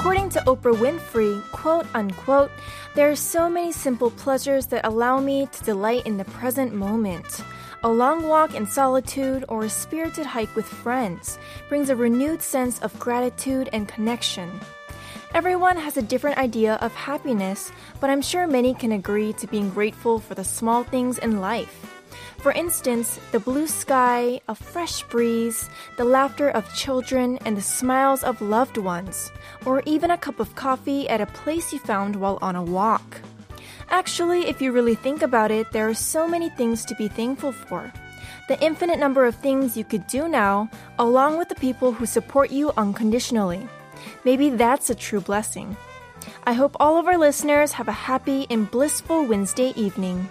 According to Oprah Winfrey, quote unquote, there are so many simple pleasures that allow me to delight in the present moment. A long walk in solitude or a spirited hike with friends brings a renewed sense of gratitude and connection. Everyone has a different idea of happiness, but I'm sure many can agree to being grateful for the small things in life. For instance, the blue sky, a fresh breeze, the laughter of children, and the smiles of loved ones, or even a cup of coffee at a place you found while on a walk. Actually, if you really think about it, there are so many things to be thankful for. The infinite number of things you could do now, along with the people who support you unconditionally. Maybe that's a true blessing. I hope all of our listeners have a happy and blissful Wednesday evening.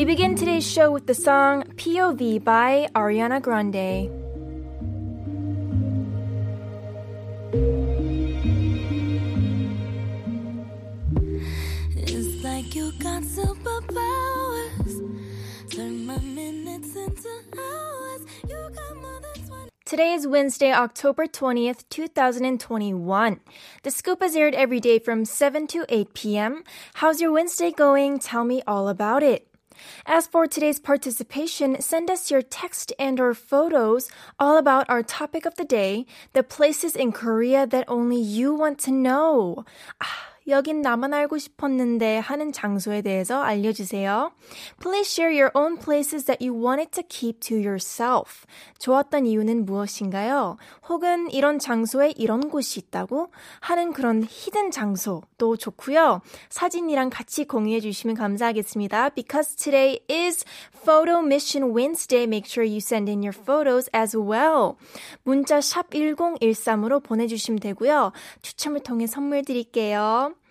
We begin today's show with the song POV by Ariana Grande. It's like you got superpowers. Turn my minutes into hours. You got more than 20. Today is Wednesday, October 20th, 2021. The scoop is aired every day from 7 to 8 p.m. How's your Wednesday going? Tell me all about it. As for today's participation, send us your text and or photos all about our topic of the day, the places in Korea that only you want to know. 아, 여긴 나만 알고 싶었는데 하는 장소에 대해서 알려주세요. Please share your own places that you wanted to keep to yourself. 좋았던 이유는 무엇인가요? 혹은 이런 장소에 이런 곳이 있다고 하는 그런 히든 장소도 좋고요. 사진이랑 같이 공유해 주시면 감사하겠습니다. Because today is Photo Mission Wednesday, make sure you send in your photos as well. 문자 샵 1013으로 보내주시면 되고요. 추첨을 통해 선물 드릴게요.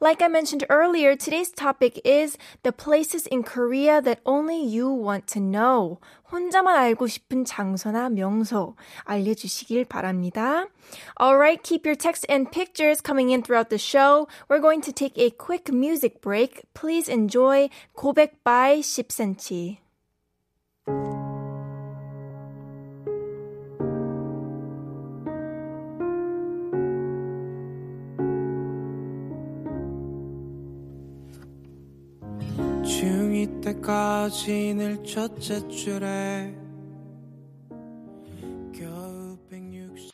Like I mentioned earlier, today's topic is the places in Korea that only you want to know. 혼자만 알고 싶은 장소나 명소 알려주시길 바랍니다. Alright, keep your texts and pictures coming in throughout the show. We're going to take a quick music break. Please enjoy 고백 by 10cm. 중2 때까지 늘 첫째 줄에 겨우 160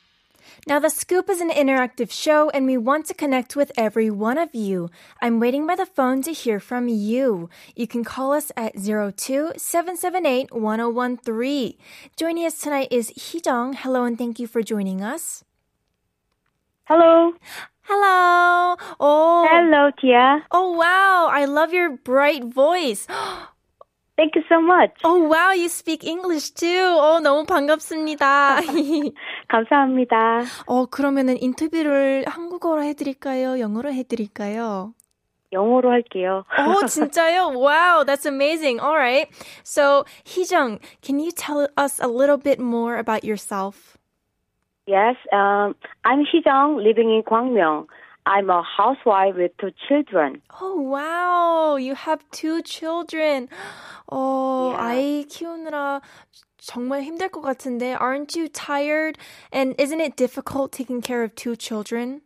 Now, The Scoop is an interactive show, and we want to connect with every one of you. I'm waiting by the phone to hear from you. You can call us at 02 778 1013. Joining us tonight is Hee-jung. Hello, and thank you for joining us. Hello. Hello. Oh, Hello, Tia. oh wow. I love your bright voice. Thank you so much. Oh, wow. You speak English too. Oh, 너무 반갑습니다. 감사합니다. 어, 그러면은 인터뷰를 한국어로 해드릴까요? 영어로 해드릴까요? 영어로 할게요. Oh, 진짜요? Wow, that's amazing. All right. So, Heejung, can you tell us a little bit more about yourself? yes, um, I'm Hee-jung, living in Gwangmyeong. I'm a housewife with two children. Oh, wow. You have two children. 어, Yeah. 아이 키우느라 정말 힘들 것 같은데. Aren't you tired? And isn't it difficult taking care of two children?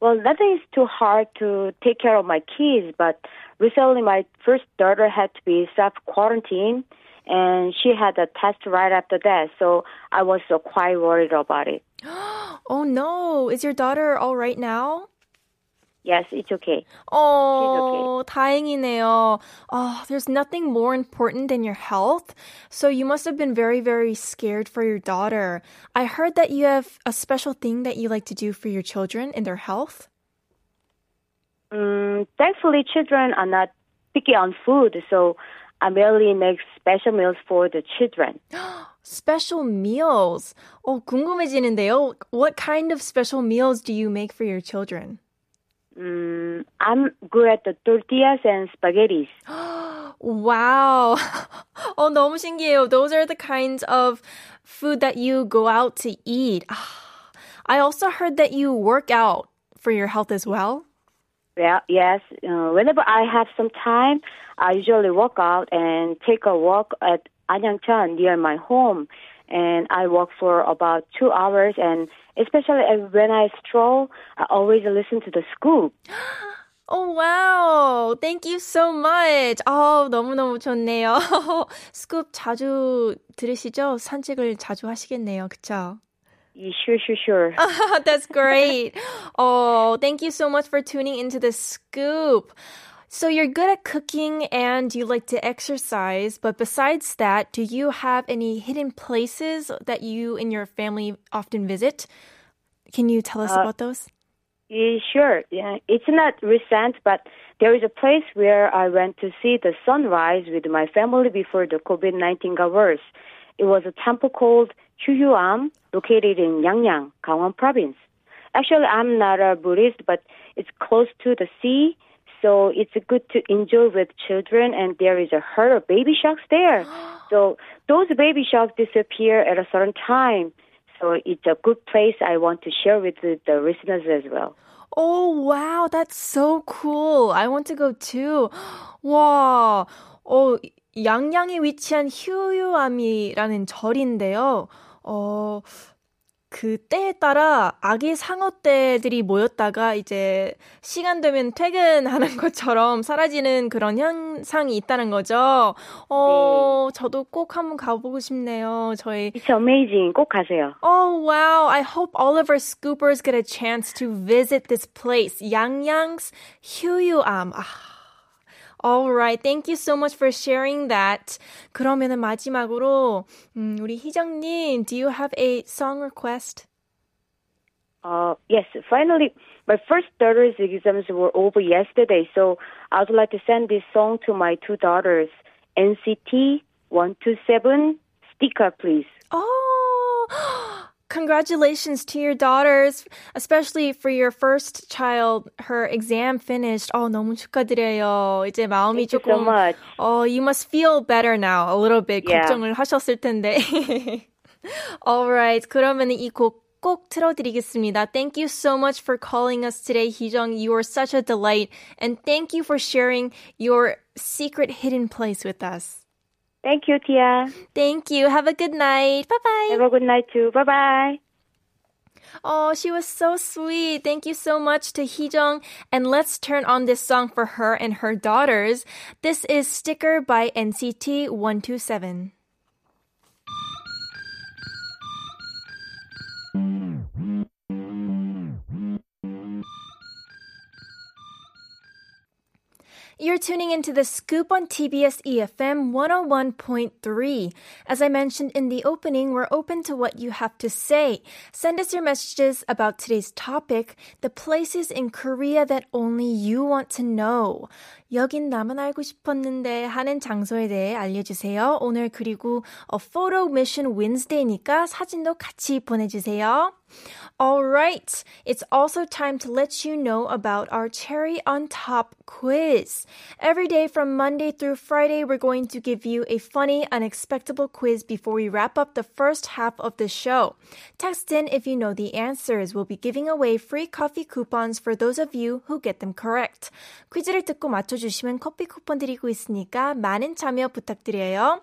Well, nothing is too hard to take care of my kids, but recently my first daughter had to be self quarantined and she had a test right after that. So I was uh, quite worried about it. Oh no, is your daughter all right now? Yes, it's okay. Oh, 다행이네요. Oh, there's nothing more important than your health. So you must have been very, very scared for your daughter. I heard that you have a special thing that you like to do for your children in their health. Um, thankfully, children are not picky on food, so I merely make special meals for the children. Special meals. 어, 궁금해지는데요. What kind of special meals do you make for your children? Um, I'm good at the tortillas and spaghettis. Wow. 어, 너무 신기해요. Those are the kinds of food that you go out to eat. Ah, I also heard that you work out for your health as well. Yeah, yes. Uh, whenever I have some time, I usually walk out and take a walk at Anyangcheon near my home. And I walk for about two hours. And especially uh, when I stroll, I always listen to the scoop. Oh, wow. Thank you so much. Oh, 아, 너무 좋네요. 스쿱 자주 들으시죠? 산책을 자주 하시겠네요. 그쵸? Yeah, Sure, sure, sure. That's great. Oh, thank you so much for tuning into the scoop. So you're good at cooking and you like to exercise, but besides that, do you have any hidden places that you and your family often visit? Can you tell us uh, about those? Yeah, sure. Yeah, it's not recent, but there is a place where I went to see the sunrise with my family before the COVID-19 got worse. It was a temple called Hyuhyuam, located in Yangyang, Gangwon province. Actually, I'm not a Buddhist, but it's close to the sea, so it's good to enjoy with children. And there is a herd of baby sharks there. so those baby sharks disappear at a certain time. So it's a good place I want to share with the, the listeners as well. Oh, wow. That's so cool. I want to go too. 와, 어, 양양에 위치한 휴유암이라는 절인데요. 어, 그 때에 따라 아기 상어떼들이 모였다가 이제 시간 되면 퇴근하는 것처럼 사라지는 그런 현상이 있다는 거죠. 어, 저도 꼭 한번 가보고 싶네요. 저희 It's amazing. 꼭 가세요. Oh wow, I hope all of our scoopers get a chance to visit this place. 양양's 휴유암. 아. All right. Thank you so much for sharing that. 그러면은 마지막으로 음, 우리 희정님, do you have a song request? Uh, yes, finally, my first daughter's exams were over yesterday, so I would like to send this song to my two daughters. NCT 127, sticker, please. Oh, congratulations to your daughters, especially for your first child. Her exam finished. Oh, 너무 축하드려요. 이제 마음이 Thank you 조금 so much. Oh, you must feel better now. A little bit Yeah. 걱정을 하셨을 텐데. Alright. 그러면 이 곡 꼭 틀어드리겠습니다. Thank you so much for calling us today, 희정. You are such a delight. And thank you for sharing your secret hidden place with us. Thank you, Tia. Thank you. Have a good night. Bye bye. Have a good night too. Bye bye. Oh, she was so sweet. Thank you so much to Heejung. And let's turn on this song for her and her daughters. This is Sticker by NCT 127. You're tuning into the scoop on TBS EFM 101.3. As I mentioned in the opening, we're open to what you have to say. Send us your messages about today's topic, the places in Korea that only you want to know. 여긴 나만 알고 싶었는데 하는 장소에 대해 알려주세요. 오늘 그리고 a photo mission Wednesday니까 사진도 같이 보내주세요. All right. It's also time to let you know about our cherry on top quiz. Every day from Monday through Friday, we're going to give you a funny, unexpected quiz before we wrap up the first half of the show. Text in if you know the answers. We'll be giving away free coffee coupons for those of you who get them correct. 퀴즈를 듣고 맞춰주시면 커피 쿠폰 드리고 있으니까 많은 참여 부탁드려요.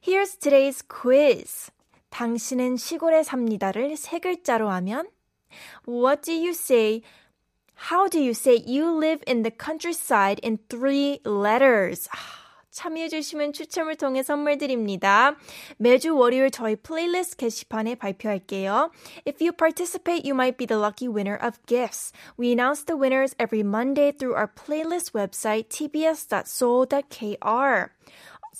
Here's today's quiz. 당신은 시골에 삽니다를 세 글자로 하면 What do you say? How do you say you live in the countryside in three letters? 참여해주시면 추첨을 통해 선물 드립니다. 매주 월요일 저희 플레이리스트 게시판에 발표할게요. If you participate, you might be the lucky winner of gifts. We announce the winners every Monday through our playlist website tbs.seoul.kr.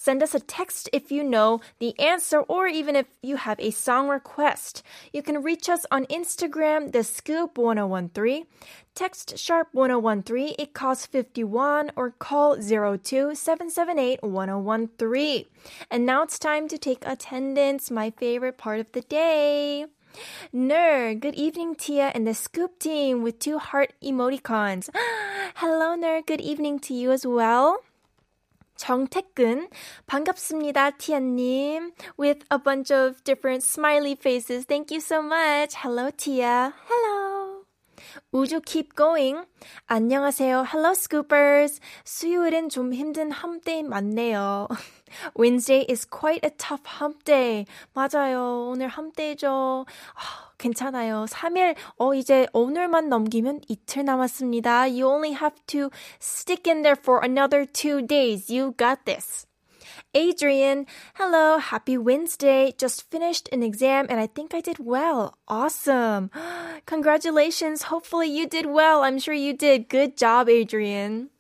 Send us a text if you know the answer or even if you have a song request. You can reach us on Instagram, the scoop 1013. Text sharp 1013, it costs 51 or call 02-778-1013. And now it's time to take attendance, my favorite part of the day. Ner, good evening, Tia and the Scoop team with two heart emoticons. Hello, Ner, good evening to you as well. 정태근, 반갑습니다, 티아님. With a bunch of different smiley faces. Thank you so much. Hello, Tia. Hello. 우주 keep going. 안녕하세요. Hello, scoopers. 수요일은 좀 힘든 hump 맞네요. Wednesday is quite a tough hump day. 맞아요. 오늘 hump day죠. 괜찮아요. 3일, 어, 이제 오늘만 넘기면 이틀 남았습니다. You only have to stick in there for another two days. You got this. Adrian, hello, happy Wednesday. Just finished an exam and I think I did well. Awesome. Congratulations. Hopefully you did well. I'm sure you did. Good job, Adrian.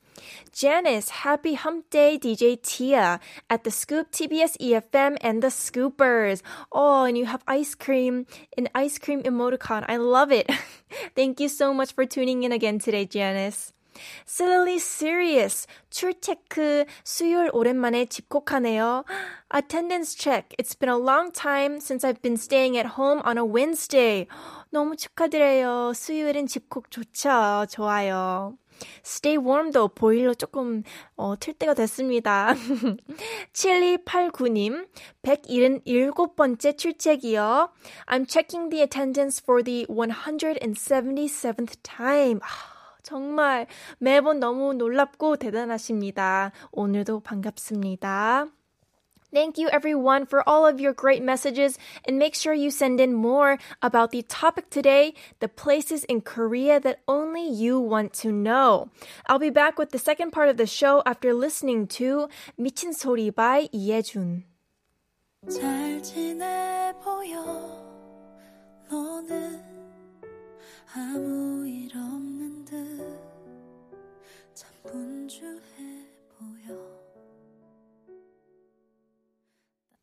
Janice, happy hump day, DJ Tia at the Scoop TBS EFM and the Scoopers. Oh, and you have ice cream, an ice cream emoticon. I love it. Thank you so much for tuning in again today, Janice. Silly serious. 출테크 수요일 오랜만에 집콕하네요. Attendance check. It's been a long time since I've been staying at home on a Wednesday. 너무 축하드려요. 수요일은 집콕 좋죠. 좋아요. Stay warm도 보일러 조금 어, 틀 때가 됐습니다. 7289님, 177번째 출첵이요. I'm checking the attendance for the 177th time. 정말 매번 너무 놀랍고 대단하십니다. 오늘도 반갑습니다. Thank you everyone for all of your great messages and make sure you send in more about the topic today, the places in Korea that only you want to know. I'll be back with the second part of the show after listening to 미친 소리 by 이예준. 잘 지내 보여 너는 아무 일 없는 듯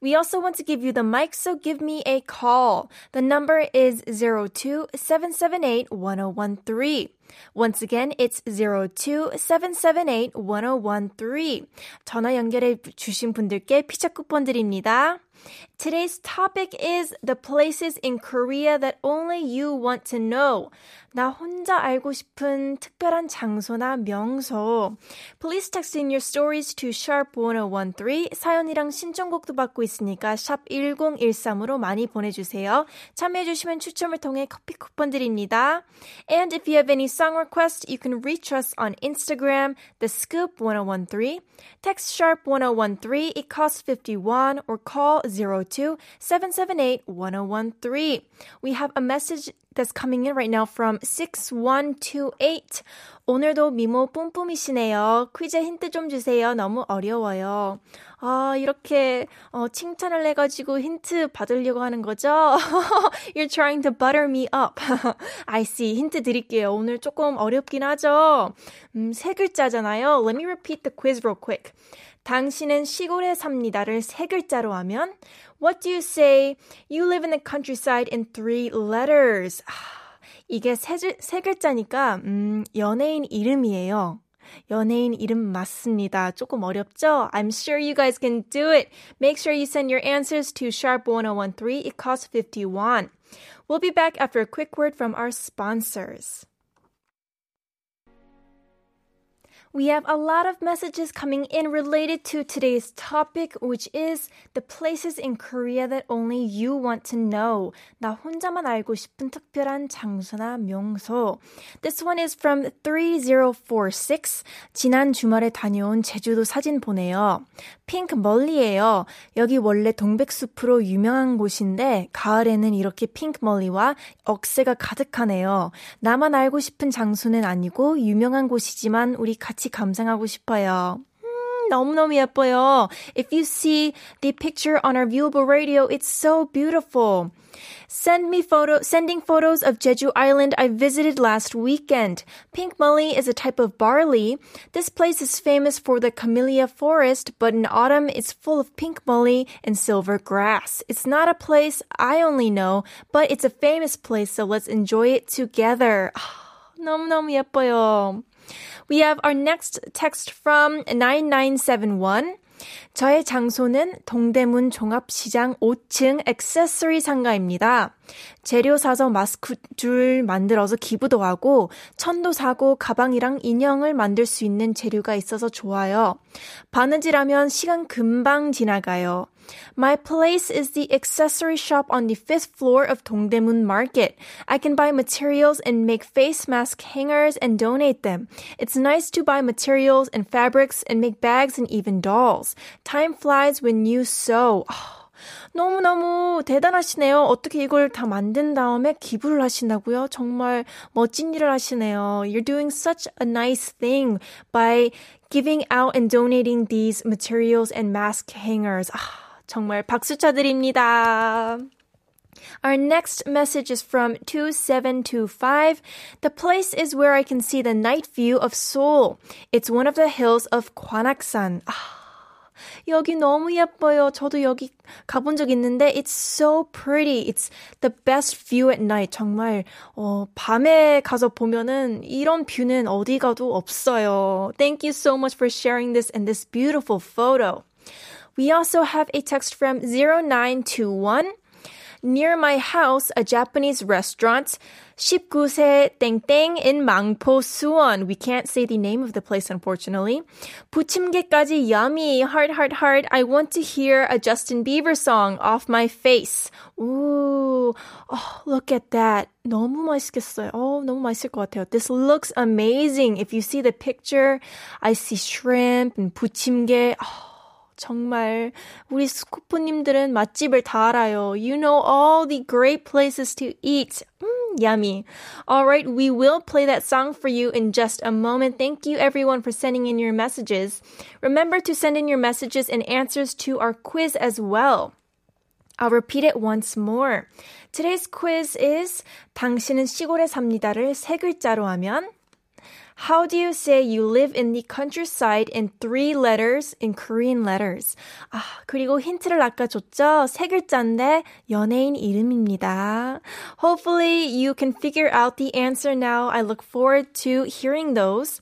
We also want to give you the mic, so give me a call. The number is 02-778-1013. Once again, it's 02-778-1013. 전화 연결해 주신 분들께 피자 쿠폰 드립니다. Today's topic is the places in Korea that only you want to know. 나 혼자 알고 싶은 특별한 장소나 명소. Please text in your stories to sharp1013. 사연이랑 신청곡도 받고 있으니까 샵 1013으로 많이 보내주세요. 참여해주시면 추첨을 통해 커피 쿠폰 드립니다. And if you have any song requests, you can reach us on Instagram, the scoop 1013. Text sharp 1013. It costs 51 or call 02 778 1013. We have a message that's coming in right now from 6128. 오늘도 미모 뿜뿜이시네요. 퀴즈 힌트 좀 주세요. 너무 어려워요. 아, 이렇게 어, 칭찬을 해가지고 힌트 받으려고 하는 거죠? You're trying to butter me up. I see. 힌트 드릴게요. 오늘 조금 어렵긴 하죠? 음, 세 글자잖아요. Let me repeat the quiz real quick. 당신은 시골에 삽니다를 세 글자로 하면 What do you say? You live in the countryside in three letters. 이게 세, 세 글자니까 음, 연예인 이름이에요. 연예인 이름 맞습니다. 조금 어렵죠? I'm sure you guys can do it. Make sure you send your answers to sharp1013. It costs 51. We'll be back after a quick word from our sponsors. We have a lot of messages coming in related to today's topic, which is the places in Korea that only you want to know. 나 혼자만 알고 싶은 특별한 장소나 명소. This one is from 3046. 지난 주말에 다녀온 제주도 사진 보내요. 핑크 멀리예요. 여기 원래 동백숲으로 유명한 곳인데 가을에는 이렇게 핑크 멀리와 억새가 가득하네요. 나만 알고 싶은 장소는 아니고 유명한 곳이지만 우리 같이 같이 감상하고 싶어요. 너무너무 예뻐요. If you see the picture on our viewable radio, it's so beautiful. Send me photo, sending photos of Jeju Island I visited last weekend. Pink muhly is a type of barley. This place is famous for the camellia forest, but in autumn it's full of pink muhly and silver grass. It's not a place I only know, but it's a famous place, so let's enjoy it together. 너무너무 예뻐요. We have our next text from 9971. 저의 장소는 동대문 종합시장 5층 액세서리 상가입니다. 재료 사서 마스크 줄 만들어서 기부도 하고 천도 사고 가방이랑 인형을 만들 수 있는 재료가 있어서 좋아요. 바느질하면 시간 금방 지나가요. My place is the accessory shop on the fifth floor of Dongdaemun Market. I can buy materials and make face mask hangers and donate them. It's nice to buy materials and fabrics and make bags and even dolls. Time flies when you sew. 너무너무 대단하시네요. 어떻게 이걸 다 만든 다음에 기부를 하신다고요? 정말 멋진 일을 하시네요. You're doing such a nice thing by giving out and donating these materials and mask hangers. 아, 정말 박수 쳐드립니다. Our next message is from 2725. The place is where I can see the night view of Seoul. It's one of the hills of Gwanaksan. 아, 여기 너무 예뻐요. 저도 여기 가본 적 있는데 it's so pretty. It's the best view at night. 정말 어, 밤에 가서 보면은 이런 뷰는 어디 가도 없어요. Thank you so much for sharing this and this beautiful photo. We also have a text from 0921. Near my house, a Japanese restaurant, 19세 땡땡 in Mangpo, Suwon. We can't say the name of the place, unfortunately. 부침개까지 yummy, heart, heart, heart. I want to hear a Justin Bieber song off my face. Ooh, oh, look at that. 너무 맛있겠어요. Oh, 너무 맛있을 것 같아요. This looks amazing. If you see the picture, I see shrimp and 부침개. Oh, 정말 우리 스쿠프님들은 맛집을 다 알아요. You know all the great places to eat. Mm, yummy. All right, we will play that song for you in just a moment. Thank you everyone for sending in your messages. Remember to send in your messages and answers to our quiz as well. I'll repeat it once more. Today's quiz is 당신은 시골에 삽니다를 세 글자로 하면 How do you say you live in the countryside in three letters in Korean letters? 아, 그리고 힌트를 아까 줬죠? 세 글자인데 연예인 이름입니다. Hopefully you can figure out the answer now. I look forward to hearing those.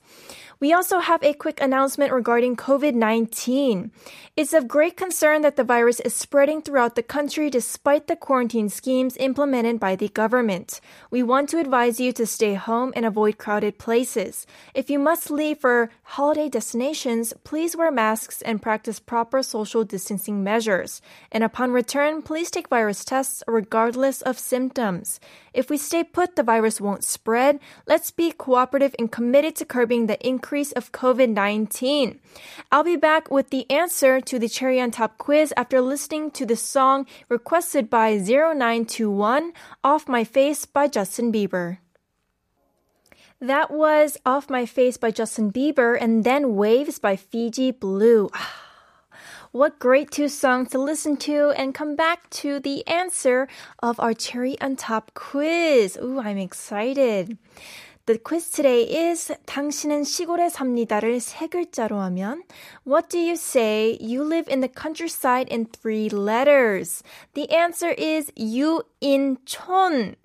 We also have a quick announcement regarding COVID 19. It's of great concern that the virus is spreading throughout the country despite the quarantine schemes implemented by the government. We want to advise you to stay home and avoid crowded places. If you must leave for holiday destinations, please wear masks and practice proper social distancing measures. And upon return, please take virus tests regardless of symptoms. If we stay put, the virus won't spread. Let's be cooperative and committed to curbing the increase of COVID 19. I'll be back with the answer to the Cherry on Top quiz after listening to the song requested by 0921 Off My Face by Justin Bieber. That was Off My Face by Justin Bieber and then Waves by Fiji Blue. What great two songs to listen to and come back to the answer of our cherry on top quiz. Ooh, I'm excited. The quiz today is 당신은 시골에 삽니다를 세 글자로 하면 What do you say? You live in the countryside in three letters. The answer is you in 촌.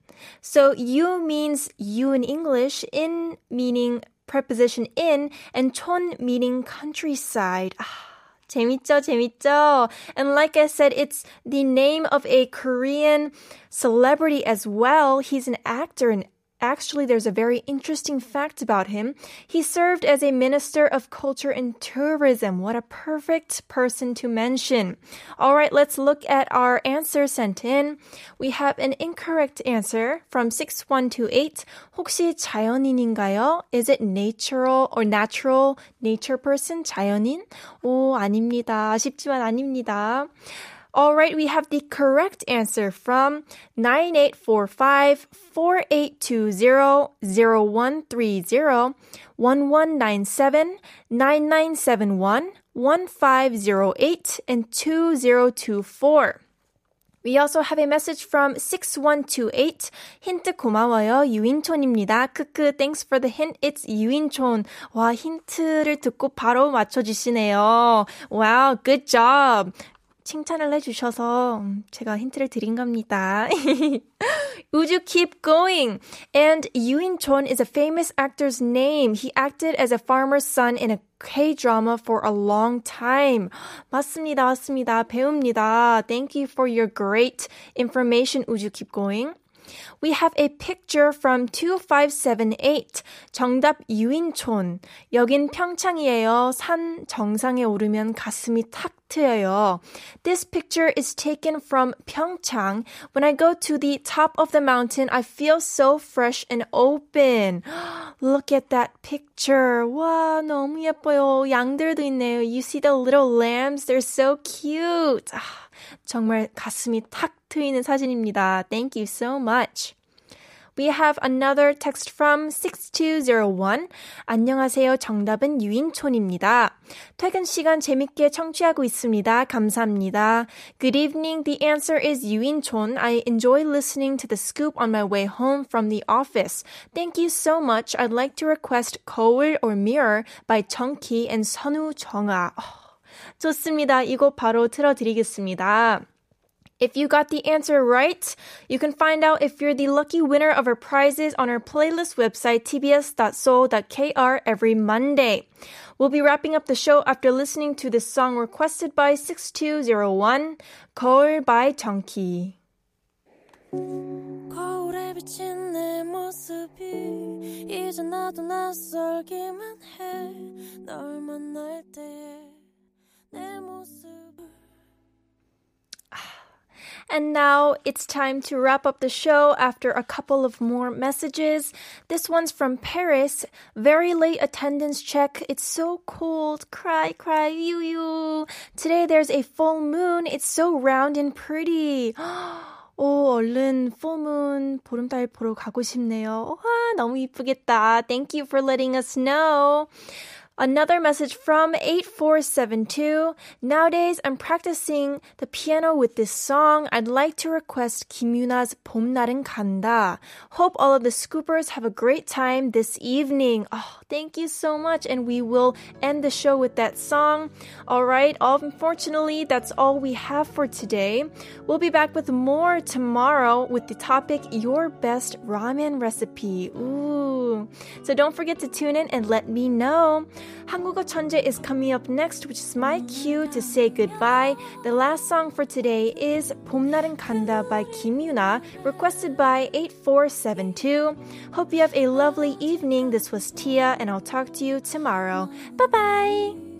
So you means you in English, in meaning preposition in, and 촌 meaning countryside. Ah. 재밌죠, 재밌죠? And like I said, it's the name of a Korean celebrity as well. He's an actor and actually, there's a very interesting fact about him. He served as a Minister of Culture and Tourism. What a perfect person to mention. All right, let's look at our answer sent in. We have an incorrect answer from 6128. 혹시 자연인인가요? Is it natural or natural nature person? 자연인? 오, 아닙니다. 아쉽지만 아닙니다. All right, we have the correct answer from 9845 4820 0130 1197 9971 1508 and 2024. We also have a message from 6128. 힌트 고마워요. 유인촌입니다. 크크, thanks for the hint. It's 유인촌. 와, 힌트를 듣고 바로 맞춰주시네요. Wow, good job. 칭찬을 해주셔서 제가 힌트를 드린 겁니다. Would you keep going? And Yoon Chon is a famous actor's name. He acted as a farmer's son in a K-drama for a long time. 맞습니다, 맞습니다. 배웁니다. Thank you for your great information. Would you keep going? We have a picture from 2578. 정답 유인촌. 여긴 평창이에요. 산 정상에 오르면 가슴이 탁 트여요. This picture is taken from Pyeongchang. When I go to the top of the mountain, I feel so fresh and open. Look at that picture. 와, 너무 예뻐요. 양들도 있네요. You see the little lambs? They're so cute. 정말 가슴이 탁 트이는 사진입니다. Thank you so much. We have another text from 6201. 안녕하세요. 정답은 유인촌입니다. 퇴근 시간 재밌게 청취하고 있습니다. 감사합니다. Good evening. The answer is 유인촌. I enjoy listening to the scoop on my way home from the office. Thank you so much. I'd like to request 거울 or mirror by 정키 and 선우 정아. 좋습니다. 이거 바로 틀어드리겠습니다. If you got the answer right, you can find out if you're the lucky winner of our prizes on our playlist website tbs.seoul.kr every Monday. We'll be wrapping up the show after listening to this song requested by 6201 called by 정키. 거울에 비친 내 모습이 이제 나도 낯설기만 만날 모습을 And now it's time to wrap up the show after a couple of more messages. This one's from Paris. Very late attendance check. It's so cold. Cry, cry, you, you. Today there's a full moon. It's so round and pretty. 오, 얼른 full moon 보름달 보러 가고 싶네요. 와, 너무 이쁘겠다. Thank you for letting us know. Another message from 8472. Nowadays, I'm practicing the piano with this song. I'd like to request Kim Yuna's 봄날은 간다. Hope all of the scoopers have a great time this evening. Oh, thank you so much. And we will end the show with that song. All right. Unfortunately, that's all we have for today. We'll be back with more tomorrow with the topic Your Best Ramen Recipe. Ooh. So don't forget to tune in and let me know. 한국어 천재 is coming up next, which is my cue to say goodbye. The last song for today is 봄날은 간다 by Kim Yuna, requested by 8472. Hope you have a lovely evening. This was Tia, and I'll talk to you tomorrow. Bye bye!